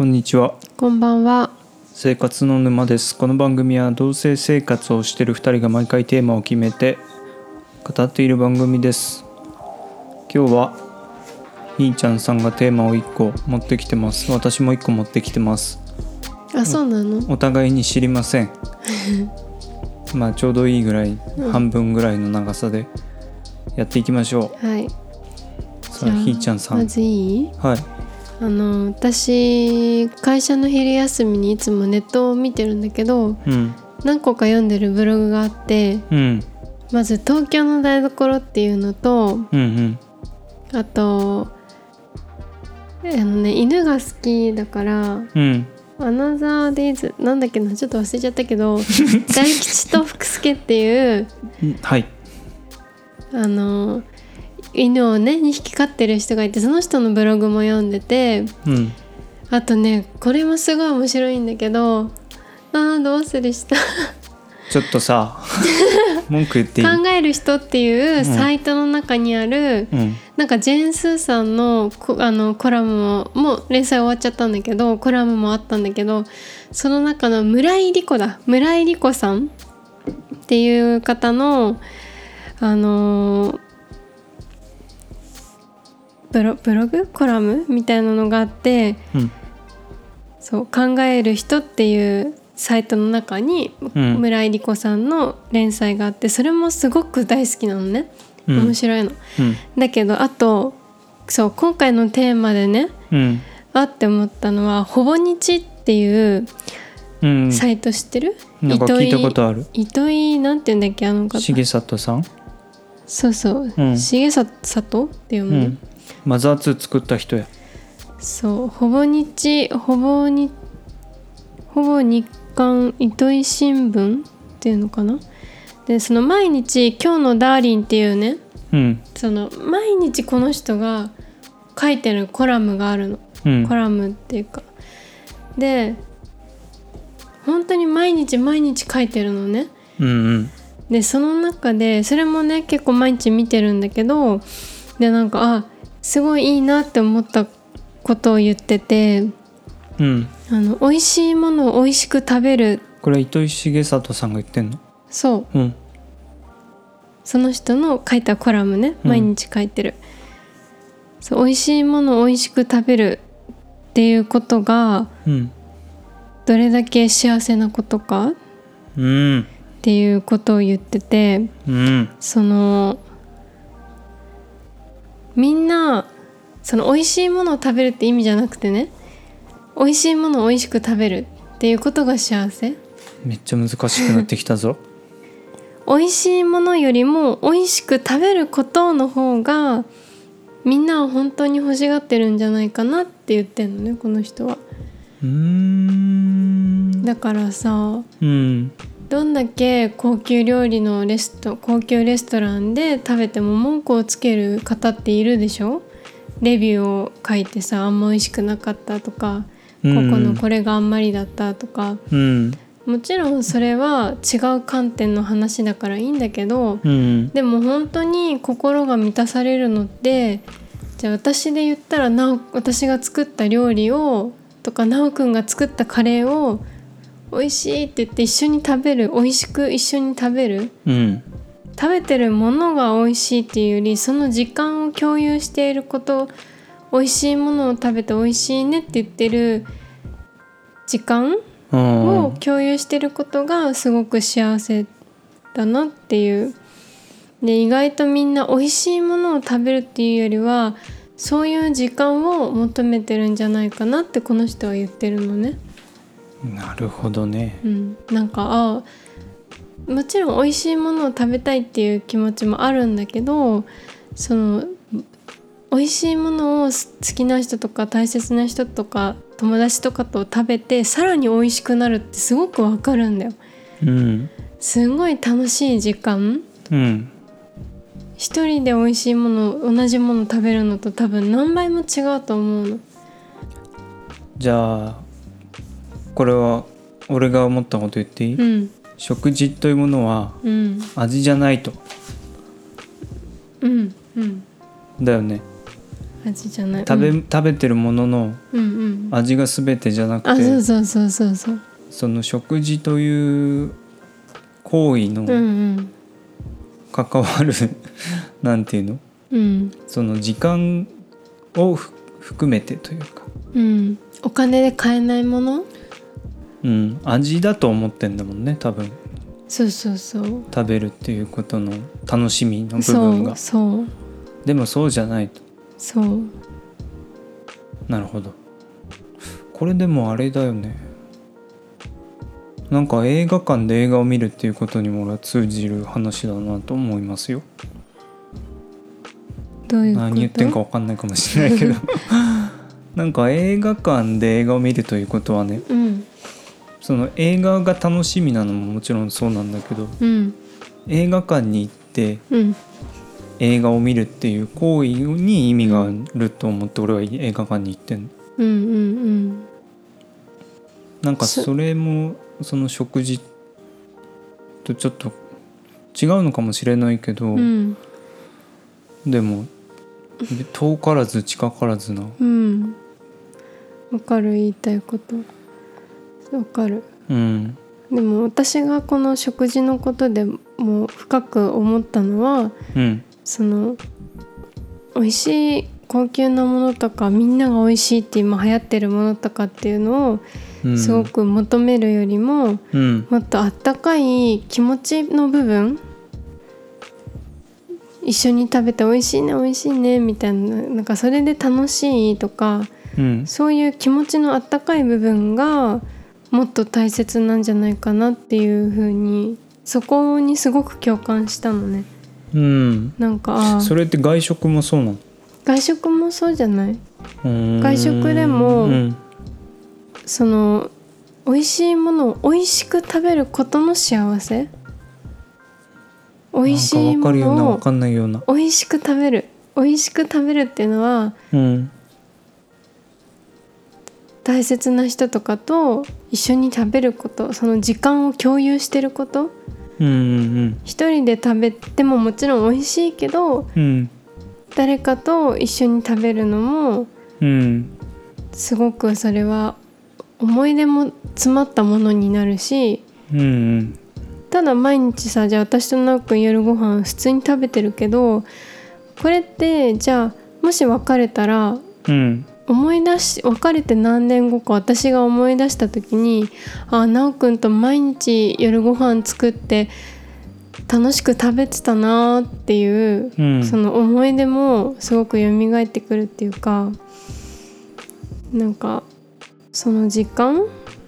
こんにちは。こんばんは。生活の沼です。この番組は同性生活をしている2人が毎回テーマを決めて語っている番組です。今日はひーちゃんさんがテーマを1個持ってきてます。私も1個持ってきてます。あ、そうなの？お互いに知りません。まあちょうどいいぐらい、うん。半分ぐらいの長さでやっていきましょはい。うさあひーちゃんさん。まずいい？はいあの、私会社の昼休みにいつもネットを見てるんだけど、うん何個か読んでるブログがあって、うんまず東京の台所っていうのと、うんうんあと。あのね、犬が好きだから。うんアナザーデイズなんだっけなちょっと忘れちゃったけど 大吉と福助っていううんはいあの犬をね2匹飼ってる人がいてその人のブログも読んでてうん。あとねこれもすごい面白いんだけどあーどうするした ちょっとさ 文句言っていい？考える人っていうサイトの中にある、うん。なんかジェーン・スーさんのこあのコラムももう連載終わっちゃったんだけどコラムもあったんだけどその中の村井理子だ。村井理子さんっていう方のあのーブロブログ？コラム？みたいなのがあってうん。そう考える人っていうサイトの中に、うん。村井理子さんの連載があってそれもすごく大好きなのね。うん。面白いの。うん。だけどあとそう今回のテーマでねうん。あって思ったのは「ほぼ日」っていううん。サイト知ってる、なんか聞いたことある。糸井なんて言うんだっけあの方。重里さん？そうそう、うん。重里里って読うむね、んマザー2作った人や。そうほぼ日ほぼにほぼ日刊糸井新聞っていうのかな？でその毎日「今日のダーリン」っていうねうん。その毎日この人が書いてるコラムがあるの。うん。コラムっていうか。で本当に毎日毎日書いてるのね。うんうん。でその中でそれもね結構毎日見てるんだけどでなんかあすごいいいなって思ったことを言っててうん。あの美味しいものを美味しく食べる。これ糸井重里さんが言ってんの？そう。うん。その人の書いたコラムねうん。毎日書いてる、そう美味しいものを美味しく食べるっていうことがうん。どれだけ幸せなことかうん。っていうことを言っててうん。そのみんなその美味しいものを食べるって意味じゃなくてね美味しいものを美味しく食べるっていうことが幸せ？めっちゃ難しくなってきたぞ。美味しいものよりも美味しく食べることの方がみんなは本当に欲しがってるんじゃないかなって言ってんのねこの人は。うーん。だからさうんどんだけ高級料理のレスト高級レストランで食べても文句をつける方っているでしょ？レビューを書いてさあんま美味しくなかったとか、うん。ここのこれがあんまりだったとか。うん。もちろんそれは違う観点の話だからいいんだけどうん。でも本当に心が満たされるのってじゃあ私で言ったらなお私が作った料理をとかなおくんが作ったカレーを美味しいって言って一緒に食べる美味しく一緒に食べる？うん。食べてるものが美味しいっていうよりその時間を共有していること美味しいものを食べて美味しいねって言ってる時間うん。を共有してることがすごく幸せだなっていう。で意外とみんな美味しいものを食べるっていうよりはそういう時間を求めてるんじゃないかなってこの人は言ってるのね。なるほどね。うん、なんかあもちろん美味しいものを食べたいっていう気持ちもあるんだけどその美味しいものを好きな人とか大切な人とか友達とかと食べてさらに美味しくなるってすごくわかるんだよ。うんすごい楽しい時間。うん。一人で美味しいもの同じもの食べるのと多分何倍も違うと思うの。じゃあこれは俺が思ったこと言っていい、うん。食事というものはうん。味じゃないと。うんうん。だよね。味じゃない。食べ,、うん。食べてるもののうんうん。味が全てじゃなくあそうてそうそうそうそう。その食事という行為のうんうん。関わる、なんていうの？うん。その時間をふ含めてというか、うん。お金で買えないもの？うん、味だと思ってんだもんね多分。そうそうそう。食べるっていうことの楽しみの部そ分が。うそう。でもそうじゃないと。そう。なるほど。これでもあれだよね。なんか映画館で映画を見るっていうことにも俺は通じる話だなと思いますよ。どういうこと？何言ってんか分かんないかもしれないけど。なんか映画館で映画を見るということはねうんその映画が楽しみなのももちろんそうなんだけどうん。映画館に行ってうん。映画を見るっていう行為に意味があると思って俺は映画館に行ってんの。うんうんなんかそそれもその食事とちょっと違うのかもしれないけど、うんうん。でも遠からず近からずな。うん。わかる言いたいことわかる。うん。でも私がこの食事のことでもう深く思ったのはうん。その美味しい高級なものとかみんなが美味しいって今流行ってるものとかっていうのをうん。すごく求めるよりも、うん。もっとあったかい気持ちの部分一緒に食べて美味しいね美味しいねみたいななんかそれで楽しいとかうん。そういう気持ちのあったかい部分がもっと大切なんじゃないかなっていう風にそこにすごく共感したのね。うん。なんかそれって外食もそうなの？外食もそうじゃない？外食でもうん。その美味しいものを美味しく食べることの幸せ？美味しいものを分かんないような。美味しく食べる。美味しく食べるっていうのはうん大切な人とかと一緒に食べることその時間を共有してること。うんうん一人で食べてももちろん美味しいけどうん。誰かと一緒に食べるのもうん。すごくそれは思い出も詰まったものになるしうんうん。ただ毎日さじゃあ私と奈くん夜ご飯普通に食べてるけどこれってじゃあもし別れたらうん思い出し別れて何年後か私が思い出した時にあ奈くんと毎日夜ご飯作って楽しく食べてたなーっていう、うん。その思い出もすごく蘇ってくるっていうかなんかその時間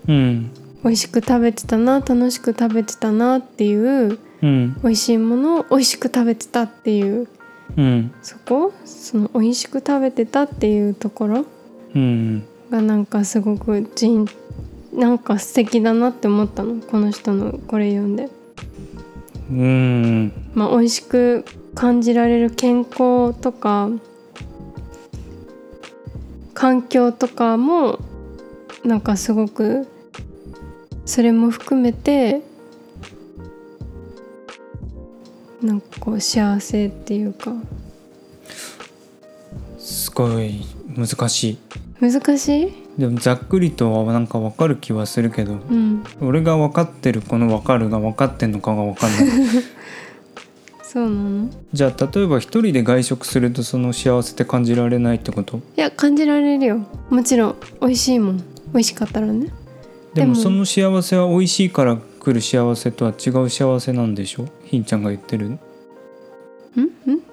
うん。美味しく食べてたな楽しく食べてたなっていううん。美味しいものを美味しく食べてたっていううん。そこその美味しく食べてたっていうところうん。がなんかすごく人なんか素敵だなって思ったのこの人のこれ読んで。うん。まあ、美味しく感じられる健康とか環境とかもなんかすごくそれも含めてなんかこう幸せっていうか。すごい難しい。難しい？でもざっくりとはなんか分かる気はするけどうん。俺が分かってるこの分かるが分かってんのかが分かんない。そうなの？じゃあ例えば一人で外食するとその幸せって感じられないってこと？いや感じられるよ。もちろん美味しいもん。美味しかったらね。でもでもその幸せは美味しいから来る幸せとは違う幸せなんでしょ？ひんちゃんが言ってる？ん？ん？ど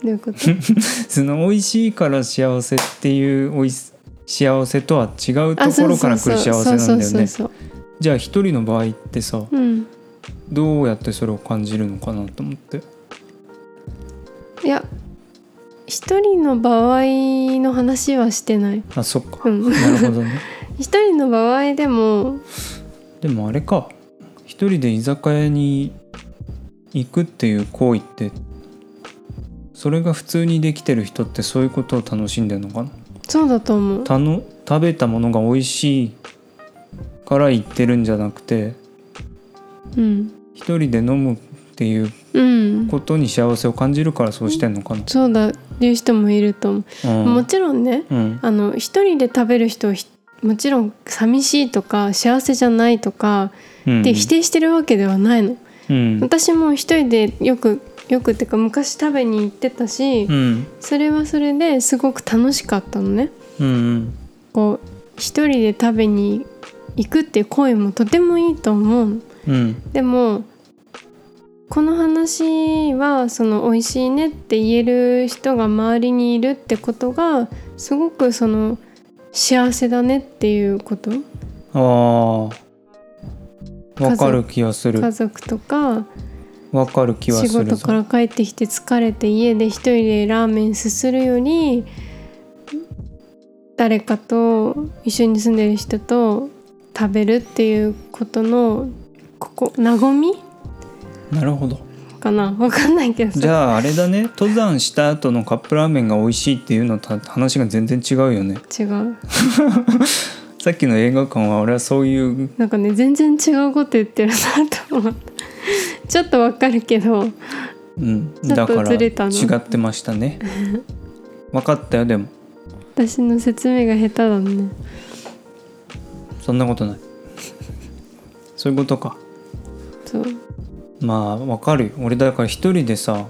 ういうこと？その美味しいから幸せっていうおいし幸せとは違うとあころから来る幸せなんだよね。じゃあ一人の場合ってさうん。どうやってそれを感じるのかなと思って？いや一人の場合の話はしてない。あそっか。うん、なるほどね。一人の場合でもでもあれか。一人で居酒屋に行くっていう行為ってそれが普通にできてる人ってそういうことを楽しんでるのかな？そうだと思う。たの食べたものが美味しいから行ってるんじゃなくてうん、一人で飲むっていううん、ことに幸せを感じるからそうしてんのかな、そうだいう人もいると思う。うん。もちろんね、うん。あの一人で食べる人ひもちろん寂しいとか幸せじゃないとかうん。って否定してるわけではないの、うん。私も一人でよくよくっていうか昔食べに行ってたし、うん。それはそれですごく楽しかったのね。うんこう一人で食べに行くっていう行為もとてもいいと思う。のうん。でもこの話はその美味しいねって言える人が周りにいるってことがすごくその幸せだねっていうことああわかる気がする。家族とかわかる気は仕するぞ。事から帰ってきて疲れて家で一人でラーメンすするより誰かと一緒に住んでる人と食べるっていうことのここ和み？なるほど。かな？わかんないけどさ。じゃああれだね。登山した後のカップラーメンが美味しいっていうのと話が全然違うよね。違う さっきの映画館は俺はそういうなんかね全然違うこと言ってるなと思った。ちょっとわかるけどうん。だから違ってましたね。分かったよでも。私の説明が下手だね。そんなことない。そういうことか。そう。まあ分かるよ。俺だから一人でさ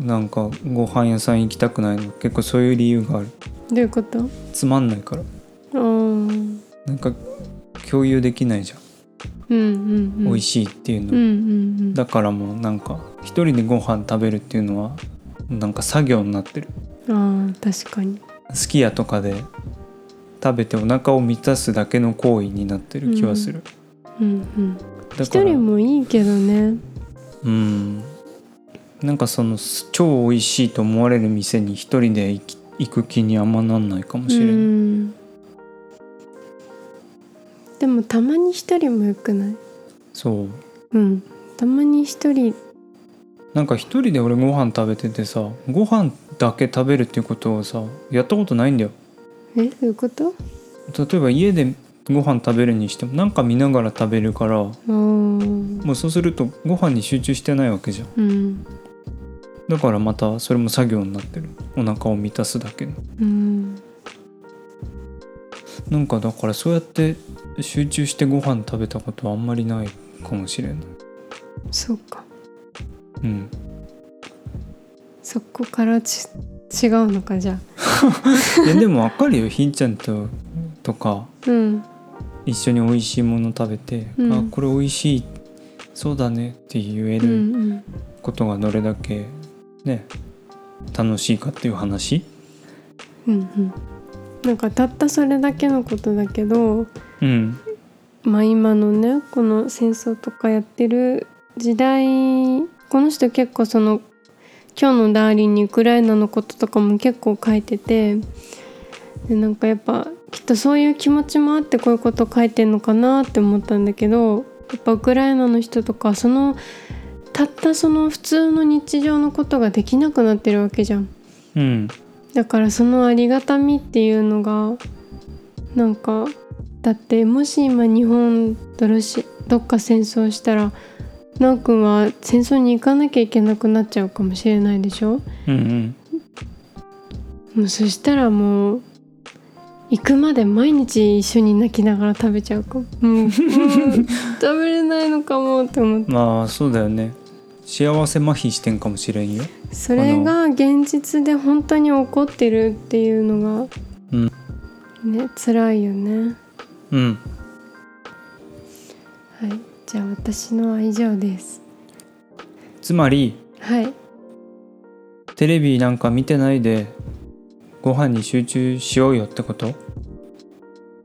なんかご飯屋さん行きたくないの。結構そういう理由がある。どういうこと？つまんないからなんか共有できないじゃん、うんうんうん。美味しいっていうの、うんうんうん。だからもうなんか一人でご飯食べるっていうのはなんか作業になってる。あー確かに。すき家とかで食べてお腹を満たすだけの行為になってる気はする、うん。うんだから一人もいいけどね。うん。なんかそのす超美味しいと思われる店に一人で行く気にあんまなんないかもしれうない、んでもたまに一人もよくない？そう。うん。たまに一人。なんか一人で俺ご飯食べててさご飯だけ食べるっていうことをさやったことないんだよ。えどういうこと？例えば家でご飯食べるにしてもなんか見ながら食べるからもうそうするとご飯に集中してないわけじゃん。うん。だからまたそれも作業になってる。お腹を満たすだけの。うん。なんかだからそうやって集中してご飯食べたことはあんまりないかもしれない。そうか。うん。そこか。らち違うのかじゃ いやでもわかるよひんちゃんととか。あうん。一緒に美味しいもの食べて、うん。あこれ美味しい。そうだねって言えるんことがどれだけね楽しいかっていう話。うんうんなんかたったそれだけのことだけどうんまあ今のねこの戦争とかやってる時代この人結構その今日のダーリンにウクライナのこととかも結構書いててでなんかやっぱきっとそういう気持ちもあってこういうこと書いてんのかなって思ったんだけどやっぱウクライナの人とかそのたったその普通の日常のことができなくなってるわけじゃん。うんだからそのありがたみっていうのがなんかだってもし今日本とロシどっか戦争したらなおくんは戦争に行かなきゃいけなくなっちゃうかもしれないでしょ？うんうん。もうそしたらもう行くまで毎日一緒に泣きながら食べちゃうかも。もう もう食べれないのかもって思って。まあそうだよね幸せ麻痺してんかもしれんよ。それが現実で本当に起こってるっていうのが、うん。ね辛いよね。うん。はい。じゃあ私のは以上です。つまりはい。テレビなんか見てないでご飯に集中しようよってこと？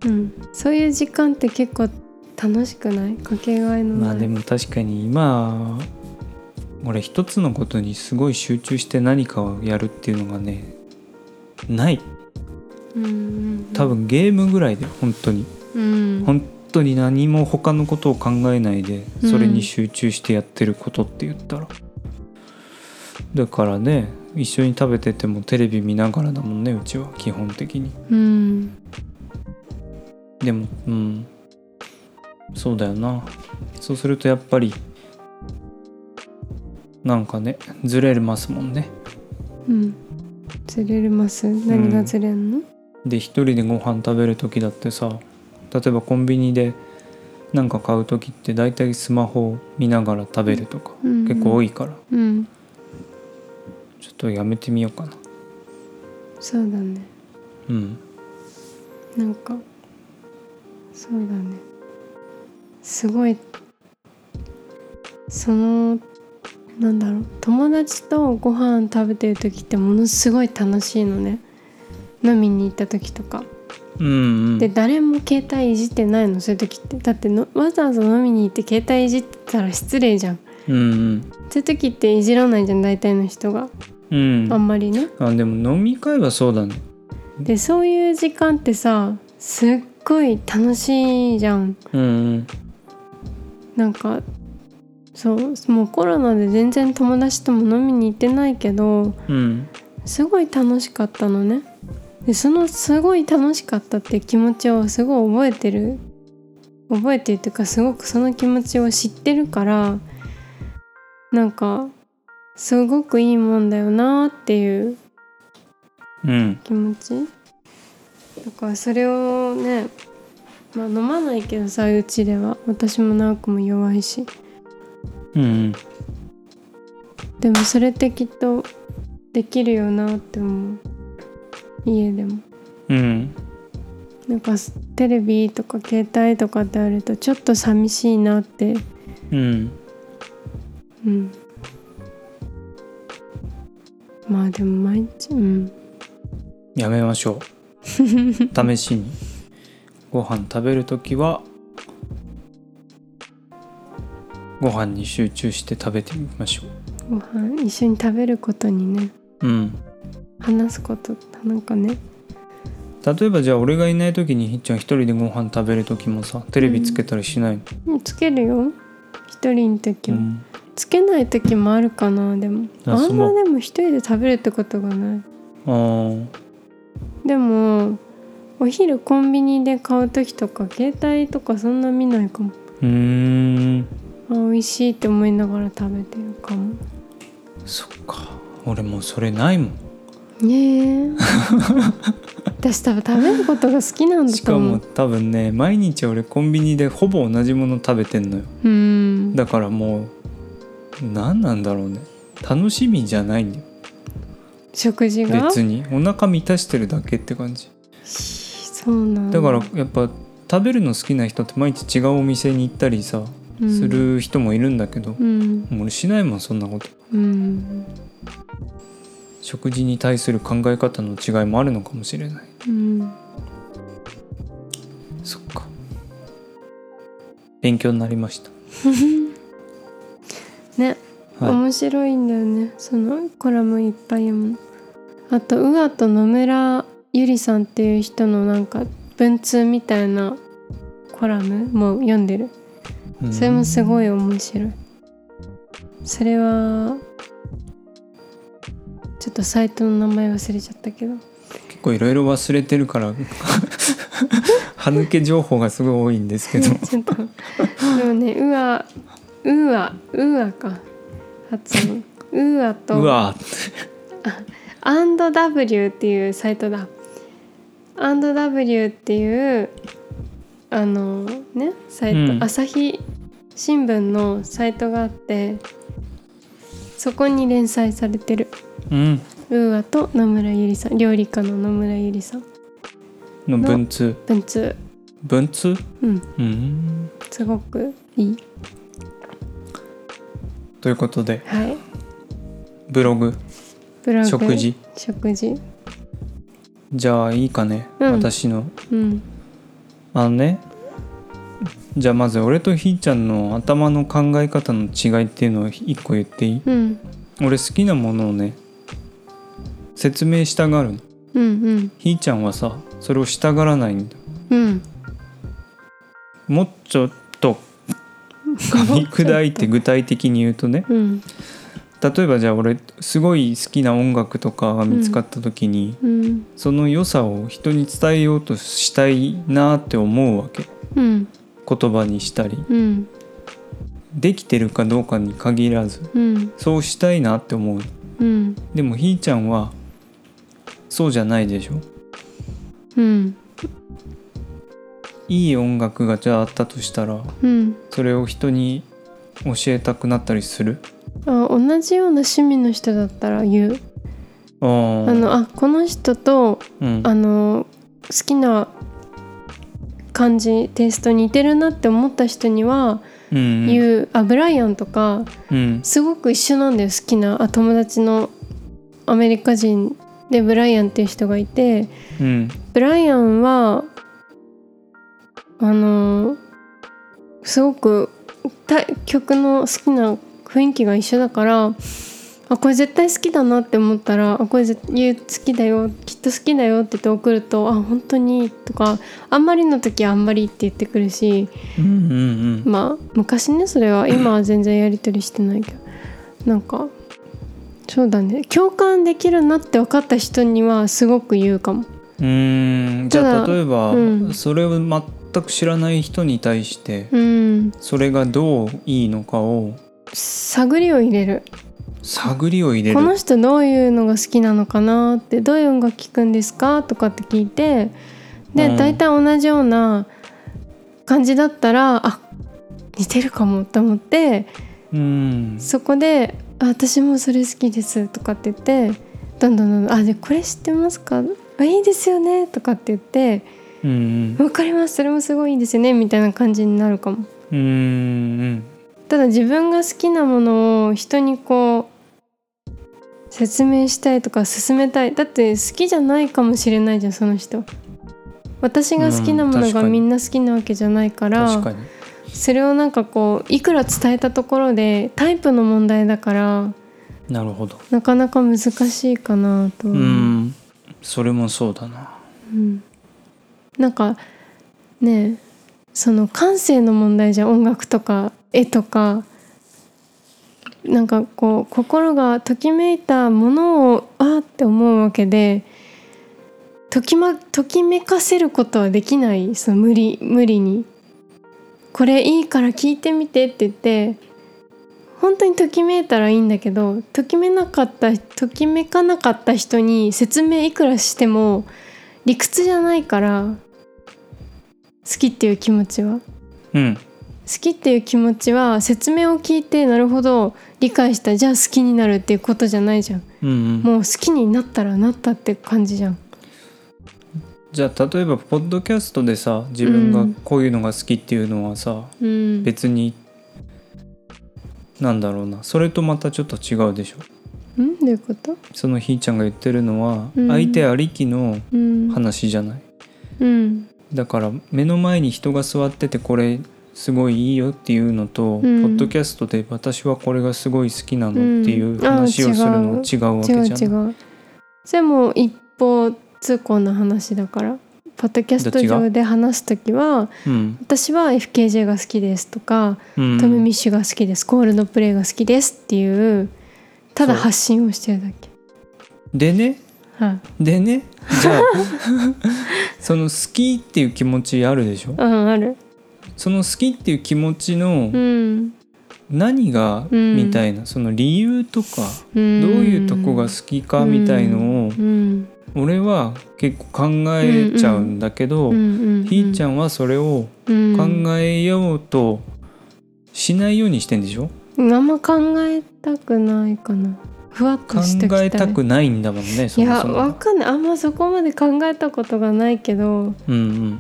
うん。そういう時間って結構楽しくない？かけがえのないまあでも確かに今俺一つのことにすごい集中して何かをやるっていうのがねない。多分ゲームぐらいで本当に。うん。本当に何も他のことを考えないでうんそれに集中してやってることって言ったら、だからね一緒に食べててもテレビ見ながらだもんねうちは基本的に。うん。でもうん。そうだよな。そうするとやっぱりなんかねずれますもんね。うん。ずれます？何がずれんの、で一人でご飯食べる時だってさ例えばコンビニでなんか買う時って大体スマホを見ながら食べるとか、うん。結構多いから。うん。ちょっとやめてみようかな。そうだね。うん。なんかそうだね。すごい。そのなんだろう。友達とご飯食べてる時ってものすごい楽しいのね。飲みに行った時とか。うんうん。で誰も携帯いじってないのそういう時って。だってのわざわざ飲みに行って携帯いじってたら失礼じゃん。うんうん。そういう時っていじらないじゃん大体の人が。うん。あんまりね。あでも飲み会はそうだね。でそういう時間ってさすっごい楽しいじゃん。うんうん。なんかそうもうコロナで全然友達とも飲みに行ってないけどうんすごい楽しかったのね。でそのすごい楽しかったって気持ちをすごい覚えてる。覚えてるっていうかすごくその気持ちを知ってるからなんかすごくいいもんだよなっていううん。気持ち。だからそれをねまあ飲まないけどさうちでは。私も直くも弱いしうんうん。でもそれってきっとできるよなって思う。家でも。うんなんかテレビとか携帯とかってあるとちょっと寂しいなって。うんうん。まあでも毎日うん。やめましょう。試しに。ご飯食べる時はご飯に集中して食べてみましょご飯一緒に食べることにね。ううん。話すことなんかね。例えばじゃあ俺がいない時にひっちゃん一人でご飯食べる時もさテレビつけたりしないの、うん。つけるよ。一人の時。は、うん。つけない時もあるかなでも。ああんまでも一人で食べるってことがない。あー。でもお昼コンビニで買う時とか携帯とかそんな見ないかも。うーん。あ美味しいって思いながら食べてるかも。そっか。俺もうそれないもん。ねえ。私多分食べることが好きなんだしかも多分ね毎日俺コンビニでほぼ同じもの食べてんのよ。うん。だからもう何なんだろうね。楽しみじゃないんだよ。食事が？別に。お腹満たしてるだけって感じ。そうなんだ。からやっぱ食べるの好きな人って毎日違うお店に行ったりさ、うんする人もいるんだけど、うん。もう俺しないもんそんなこと。うん。食事に対する考え方の違いもあるのかもしれない。うん。そっか。勉強になりました。ね、はい。面白いんだよね。そのコラムいっぱい読む。のあと宇賀と野村ゆりさんっていう人のなんか文通みたいなコラムも読んでる。うんそれもすごい面白い。それはちょっとサイトの名前忘れちゃったけど。結構いろいろ忘れてるから 歯抜け情報がすごい多いんですけど。ちょっとでもねうわうわうわか。発音。うわと。うわ。アンド W っていうサイトだ。アンド W っていうあのねサイト、うん。朝日新聞のサイトがあってそこに連載されてる。うん。ウーアと野村ゆりさん料理家の野村ゆりさん。の文通。文通。文通？うん。うん。すごくいい。ということではい。ブログ？ブログ。食事？食事。じゃあいいかね、うん。私の。うんあのねじゃあまず俺とひーちゃんの頭の考え方の違いっていうのを一個言っていい？うん。俺好きなものをね説明したがるの。うんうん。ひーちゃんはさそれをしたがらないんだ。うん。もうちょっと 噛み砕いて具体的に言うとねうん例えばじゃあ俺すごい好きな音楽とかが見つかった時に、うん。その良さを人に伝えようとしたいなって思うわけ。うん言葉にしたり。うん。できてるかどうかに限らずうん。そうしたいなって思う。うん。でもひーちゃんはそうじゃないでしょ。うん。いい音楽がじゃああったとしたらうん。それを人に教えたくなったりする？あ同じような趣味の人だったら言う。あのあこの人とうん。あの好きな感じテイスト似てるなって思った人にはうん。言う、あブライアンとかうん。すごく一緒なんだよ好きなあ友達のアメリカ人でブライアンっていう人がいてうん。ブライアンはあのすごくた曲の好きな雰囲気が一緒だからあこれ絶対好きだなって思ったら「あこれ絶対好きだよきっと好きだよ」って言って送ると「あ本当に」とか「あんまりの時はあんまり」って言ってくるしうんうんまあ昔ねそれは今は全然やり取りしてないけどなんかそうだね。共感できるなって分かった人にはすごく言うかも。うん。うんじゃあ例えば、うん。それを全く知らない人に対してうん。それがどういいのかを探りを入れる。探りを入れこのる人どういうのが好きなのかなってどういう音楽聴くんですかとかって聞いてで、うん。大体同じような感じだったらあ似てるかもと思ってうん。そこで「あ私もそれ好きです」とかって言ってどんどんどんどん「あでこれ知ってますか？あいいですよね」とかって言ってうん「わかります。それもすごいいいですよね」みたいな感じになるかも。うんうんただ自分が好きなものを人にこう説明したいとか勧めたい。だって好きじゃないかもしれないじゃんその人。私が好きなものがみんな好きなわけじゃないから、確かに。それをなんかこういくら伝えたところでタイプの問題だからなるほど。なかなか難しいかなとうん。それもそうだな。うん。なんかねえその感性の問題じゃん音楽とか絵とかなんかこう心がときめいたものをあって思うわけでとき,、ま、ときめかせることはできないその無理無理に。これいいから聞いてみてって言って本当にときめいたらいいんだけどときめなかったときめかなかった人に説明いくらしても理屈じゃないから好きっていう気持ちは。うん。好きっていう気持ちは説明を聞いてなるほど理解したじゃあ好きになるっていうことじゃないじゃん。うんうん。もう好きになったらなったって感じじゃん。じゃあ例えばポッドキャストでさ自分がこういうのが好きっていうのはさ、うん。別になんだろうな。それとまたちょっと違うでしょ？ん？どういうこと？そのひーちゃんが言ってるのはうん。相手ありきのうん。話じゃない、うん。だから目の前に人が座っててこれすごいいいよっていうのと、ん。ポッドキャストで私はこれがすごい好きなのっていう話をするのは違うわ違けじゃん。う違う。それも一方通行の話だからポッドキャスト上で話す時はうん。私は FKJ が好きですとかうん。トム・ミッシュが好きですコールドプレイが好きですっていうただ発信をしてるだけ。でね？はい。でね？じゃあ その好きっていう気持ちあるでしょ？うんあるその好きっていう気持ちのうん。何がうんみたいなその理由とかどどういうとこが好きかみたいのをうん。俺は結構考えちゃうんだけど、うん。ひーちゃんはそれをん考えようとしないようにしてんでしょ、うん、あんま考えたくないかな。ふわっ考としときたいえたくないんだもんねそいやわかんないあんまそこまで考えたことがないけどうんうん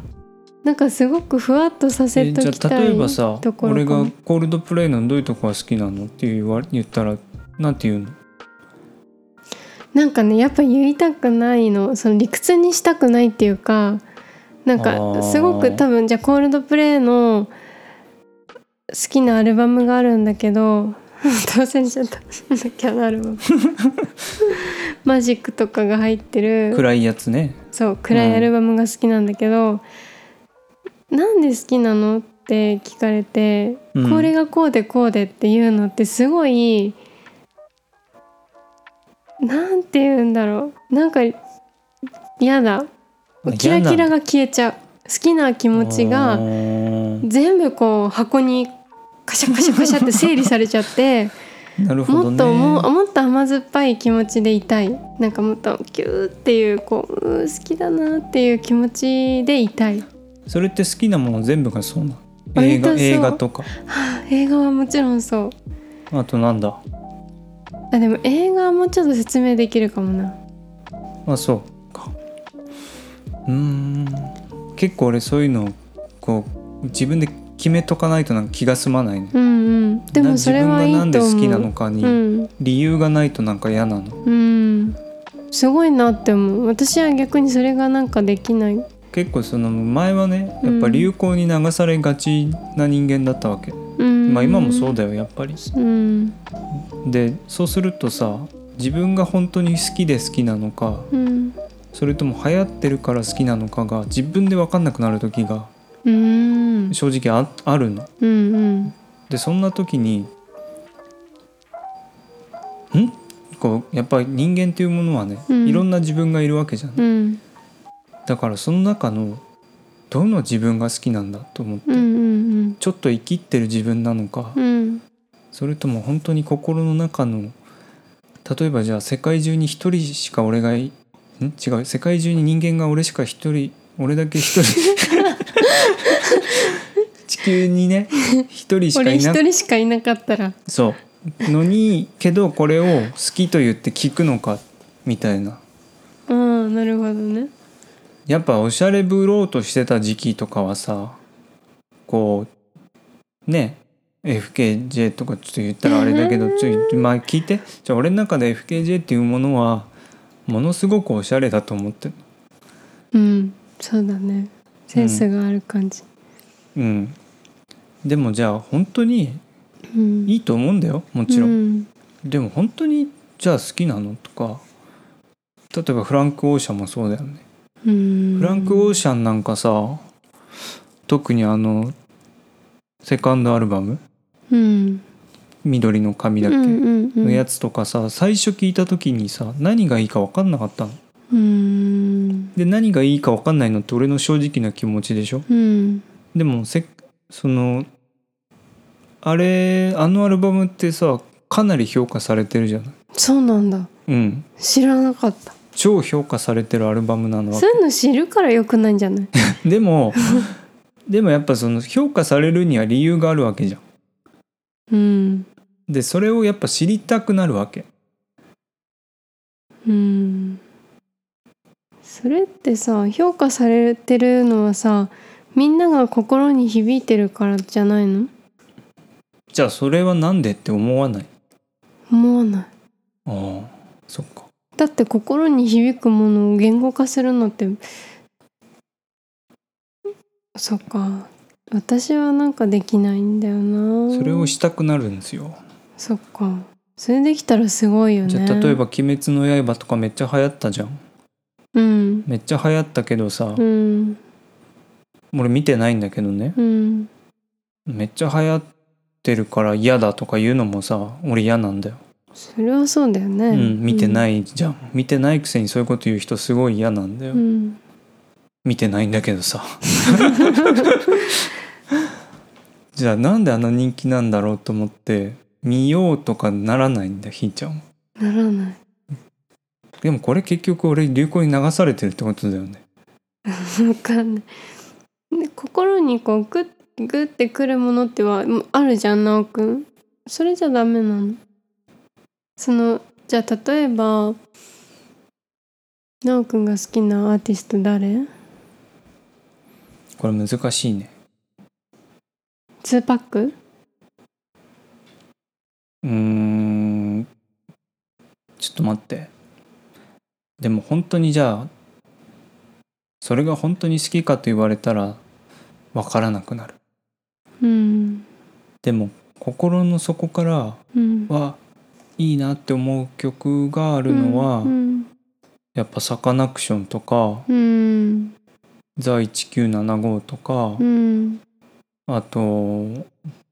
なんかすごくふわっとさせときたい例えばさ俺がコールドプレイのどういうとこが好きなのって言わ言ったらなんて言うの？なんかねやっぱ言いたくないの。その理屈にしたくないっていうかなんかすごく多分じゃあコールドプレイの好きなアルバムがあるんだけど 当選しちゃった。なんだっけあのアルバム。マジックとかが入ってる。暗いやつね。そう暗いアルバムが好きなんだけど、なんで好きなの？って聞かれて、うんこれがこうでこうでっていうのってすごいなんて言うんだろう。なんか嫌だ。キラキラが消えちゃう。好きな気持ちあがー。全部こう箱にカシャカシャカシャって整理されちゃって ね。もっともうもっと甘酸っぱい気持ちでいたい。なんかもっとキューっていうこう好きだなっていう気持ちでいたい、はそれって好きなもの全部がそうなの？映画映画とか。あ、映画はもちろんそう。あとなんだ？あでも映画はもうちょっと説明できるかもな。あそうか。うーん。結構俺そういうのをこう自分で決めとかないとなんか気が済まないねうんうん。でもそれはいいと思う。自分がなんで好きなのかにうん。理由がないとなんか嫌なの。うん。すごいなって思う。私は逆にそれがなんかできない結構その前はねやっぱ流行に流されがちな人間だったわけ、うん。まあ今もそうだよやっぱり。うん。でそうするとさ自分が本当に好きで好きなのかうん。それとも流行ってるから好きなのかが自分で分かんなくなる時がうん。正直ああるの。うんうん。でそんな時にん？こうやっぱり人間っていうものはね、うん。いろんな自分がいるわけじゃんだからその中のどの自分が好きなんだと思って、うんうんちょっと生きってる自分なのか、うん。それとも本当に心の中の例えばじゃあ世界中に一人しか俺がいん？違う世界中に人間が俺しか一人 俺だけ一人。地球にね一人しかいな人しかいなかったら。そう。のにけどこれを好きと言って聞くのかみたいな。うんなるほどねやっぱおしゃれぶろうとしてた時期とかはさこうね FKJ とかちょっと言ったらあれだけどちょまあ聞いて。じゃあ俺の中で FKJ っていうものはものすごくおしゃれだと思って。るうん。そうだね。センスがある感じ。うん。でもじゃあ本当にうん。いいと思うんだよもちろん、うん。でも本当にじゃあ好きなのとか例えばフランク・オーシャンもそうだよね。うんフランク・オーシャンなんかさ特にあのセカンドアルバム？うん「緑の髪だっけ」のやつとかさ最初聞いた時にさ何がいいか分かんなかったの？うん。で何がいいか分かんないのって俺の正直な気持ちでしょ？うん。でもせそのあれあのアルバムってさかなり評価されてるじゃない？そうなんだ。うん。知らなかった超評価されてるアルバムなのわそういうの知るからよくないんじゃない？でもでもやっぱその評価されるには理由があるわけじゃん。うん。でそれをやっぱ知りたくなるわけ。うん。それってさ評価されてるのはさみんなが心に響いてるからじゃないの？じゃあそれはなんでって思わない？思わない。ああそっかだって心に響くものを言語化するのってそっか。私はなんかできないんだよな。それをしたくなるんですよ。そっか。それできたらすごいよね。じゃあ例えば「鬼滅の刃」とかめっちゃ流行ったじゃん。うん。めっちゃ流行ったけどさ、うん。俺見てないんだけどね。うん。めっちゃ流行ってるから嫌だとか言うのもさ俺嫌なんだよ、それはそうだよね。うん、見てないいじゃん、見てないくせにそういうこと言う人すごい嫌なんだよ、うん。見てないんだけどさ。じゃあなんであんな人気なんだろうと思って見ようとかならないんだひーちゃんは。ならない。でもこれ結局俺流行に流されてるってことだよね。わかんない。で心にこうグッグッてくるものってはあるじゃんなおくん。それじゃダメなの？そのじゃあ例えばなおくんが好きなアーティスト誰？これ難しいね。ツーパック？うーんちょっと待って。でも本当にじゃあそれが本当に好きかと言われたら分からなくなる。うん。でも心の底からうん。はいいなって思う曲があるのは、うんやっぱサカナクションとかうん「ザ1975」とか、うん。あと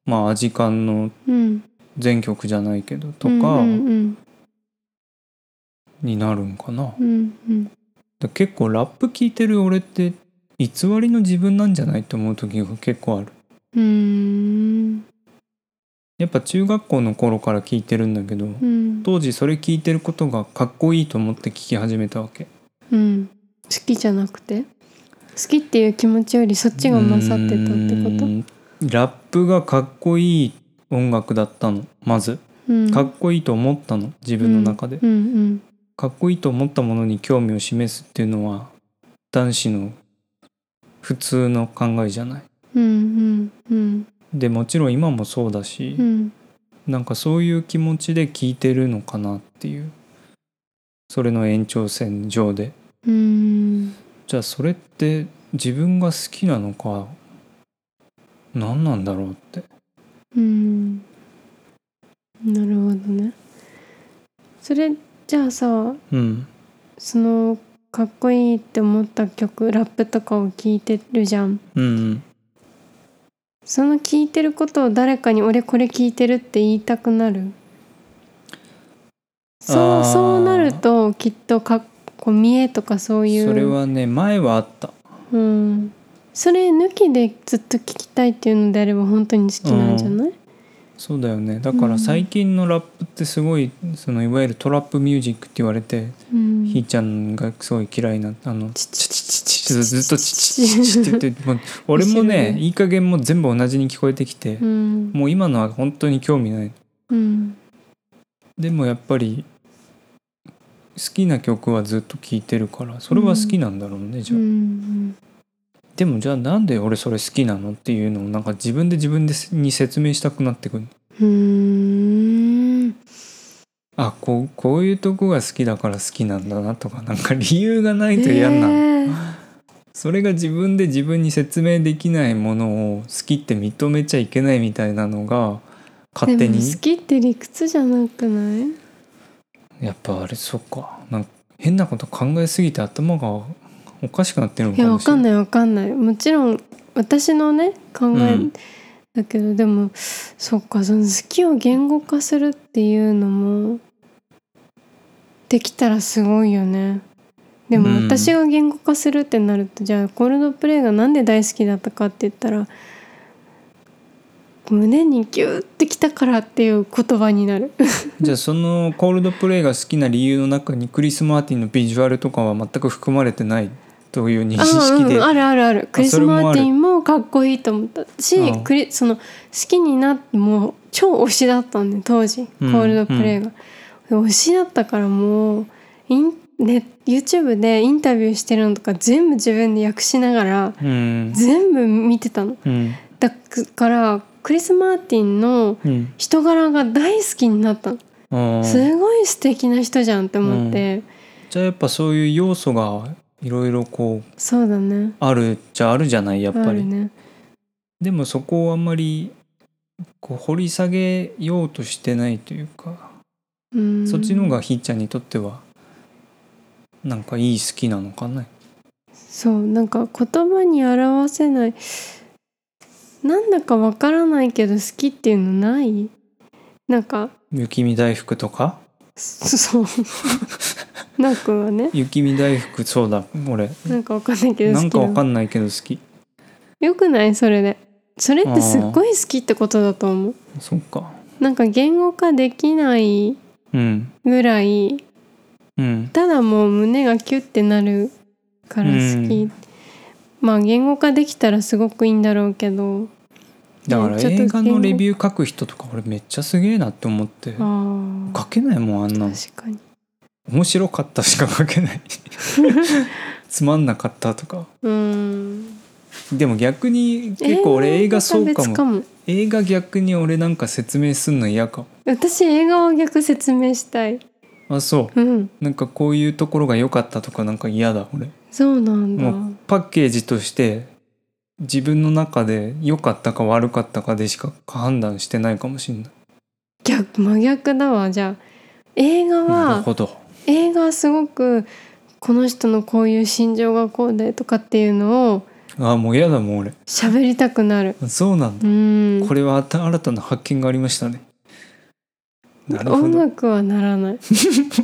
まあアジカンのうん。全曲じゃないけどとうんかうんにな。るんかな。結構ラップ聴いてる俺って偽りの自分なんじゃないって思う時が結構ある。うんやっぱ中学校の頃から聞いてるんだけど、うん。当時それ聞いてることがかっこいいと思って聞き始めたわけ。うん。好きじゃなくて？好きっていう気持ちよりそっちが勝ってたってこと？ラップがかっこいい音楽だったの。まず。うん。かっこいいと思ったの。自分の中で、うん。うん。かっこいいと思ったものに興味を示すっていうのは男子の普通の考えじゃない。うん。うん。うんでもちろん今もそうだし、うん。なんかそういう気持ちで聞いてるのかなっていう。それの延長線上で。うん。じゃあそれって自分が好きなのか何なんだろうって。うん。なるほどね。それじゃあさうん。そのかっこいいって思った曲ラップとかを聴いてるじゃん。うんうんその聴いてることを誰かに「俺これ聴いてる」って言いたくなる。そうそうなるときっとかっこ見えとかそういう。それはね前はあった。うん、それ抜きでずっと聞きたいっていうのであれば本当に好きなんじゃない、そうだよね。だから最近のラップってすごいそのいわゆるトラップミュージックって言われて、うん。ひーちゃんがすごい嫌いなあのチチチチチずっとチチチチって言ってもう俺もねいい加減もう全部同じに聞こえてきてう、んもう今のは本当に興味ないうんでもやっぱり好きな曲はずっと聴いてるからそれは好きなんだろうね、じうゃあ、んでもじゃあなんで俺それ好きなのっていうのをなんか自分で自分でに説明したくなってくるうん。あこうこういうとこが好きだから好きなんだなとかなんか理由がないと嫌になる、えー。それが自分で自分に説明できないものを好きって認めちゃいけないみたいなのが勝手でもに好きって理屈じゃなくない？やっぱあれそっか。なんか変なこと考えすぎて頭がおかしくなってるのかもしれない。わかんないわかんない。もちろん私のね考え、うんだけどでもそっかその好きを言語化するっていうのもできたらすごいよね。でもうん。私が言語化するってなると、じゃあコールドプレイがなんで大好きだったかって言ったら胸にギューってきたからっていう言葉になる。じゃあそのコールドプレイが好きな理由の中にクリス・マーティンのビジュアルとかは全く含まれてない？という認あ識で、うん、あるあるある。クリス・マーティンもかっこいいと思ったしうん。クリその好きになってもう超推しだったんで当時コうんールドプレイが、推しだったからもうイン、ね、YouTube でインタビューしてるのとか全部自分で訳しながらうん。全部見てたの。うん。だからクリス・マーティンのうん。人柄が大好きになったの。すごい素敵な人じゃんって思って、じゃあやっぱそういう要素がいろいろこうそうだね。あるじゃあるじゃないやっぱり、ね。でもそこをあんまりこう掘り下げようとしてないというか、うん。そっちの方がひーちゃんにとってはなんかいい好きなのかなそうなんか言葉に表せない。なんだかわからないけど好きっていうのない？なんか。雪見大福とか？そ そうなくはね。雪見大福そうだ。俺。なんかわかんないけどなんかわかんないけど好き。よくない？それで。それってすっごい好きってことだと思う。そっか。なんか言語化できないうん。ぐらいうん。ただもう胸がキュッてなるから好き、うん。まあ言語化できたらすごくいいんだろうけど。だからねちょっと映画のレビュー書く人とか俺めっちゃすげえなって思って。書けないもんあんなの。確かに面白かったしか書けない。つまんなかったとか。うん。でも逆に結構俺映画そうかも。別かも。映画逆に俺なんか説明すんの嫌かも。私映画は逆説明したい。あそう。うん。なんかこういうところが良かったとかなんか嫌だ俺。そうなんだ。もうパッケージとして自分の中で良かったか悪かったかでしか判断してないかもしれない。逆真逆だわ。じゃあ映画なるはほど映画はすごくこの人のこういう心情がこうでとかっていうのをあもう嫌だもん俺。喋りたくなる。そうなんだ。うん。これは新新たな発見がありましたね。なるほ音ど楽はならない。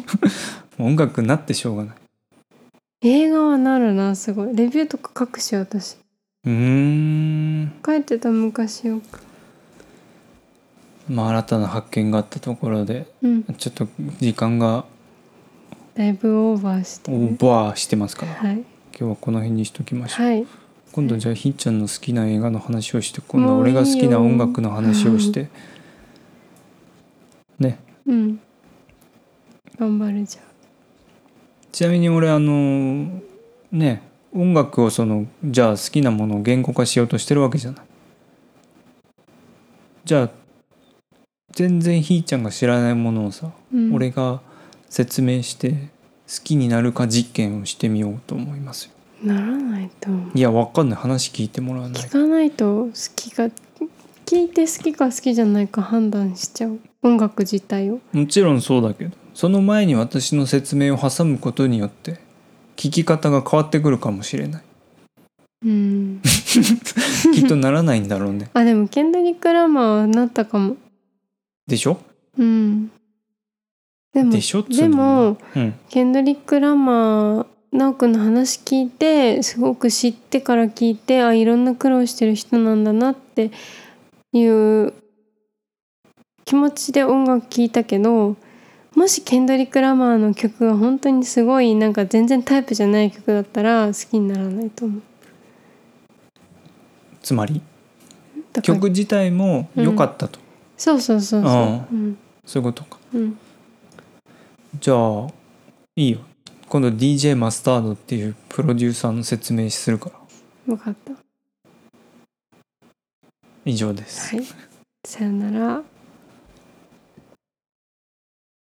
音楽になってしょうがない。映画はなるなすごい。レビューとか書くし私。うーん。書いてた昔よく。まあ新たな発見があったところでうん。ちょっと時間がだいぶオーバーしてオね、ーバーしてますか？ら今はい。日はこの辺にしときましょう。はい。今度じゃあひーちゃんの好きな映画の話をして今度は俺が好きな音楽の話をして。ね。うん。頑張るじゃん。ちなみに俺あのね音楽をそのじゃあ好きなものを言語化しようとしてるわけじゃない。じゃあ全然ひーちゃんが知らないものをさ、うん。俺が説明して好きになるか実験をしてみようと思いますよ。ならないといやわかんない。話聞いてもらわない。聞かないと好きか聞いて好きか好きじゃないか判断しちゃう。音楽自体を。もちろんそうだけどその前に私の説明を挟むことによって聞き方が変わってくるかもしれない。うん。きっとならないんだろうね。あでもケンドリック・ラマーはなったかも。でしょ？うんでもでしょ？でのも。うん。ケンドリック・ラマー直くんの話聞いてすごく知ってから聞いてあいろんな苦労してる人なんだなっていう気持ちで音楽聴いたけどもしケンドリック・ラマーの曲が本当にすごいなんか全然タイプじゃない曲だったら好きにならないと思う。つまり？曲自体も良かったと、そうそうそうそう。ああ。うん。そういうことか。うんじゃあいいよ今度 DJ マスタードっていうプロデューサーの説明するから分かった。以上ですはい。さよなら。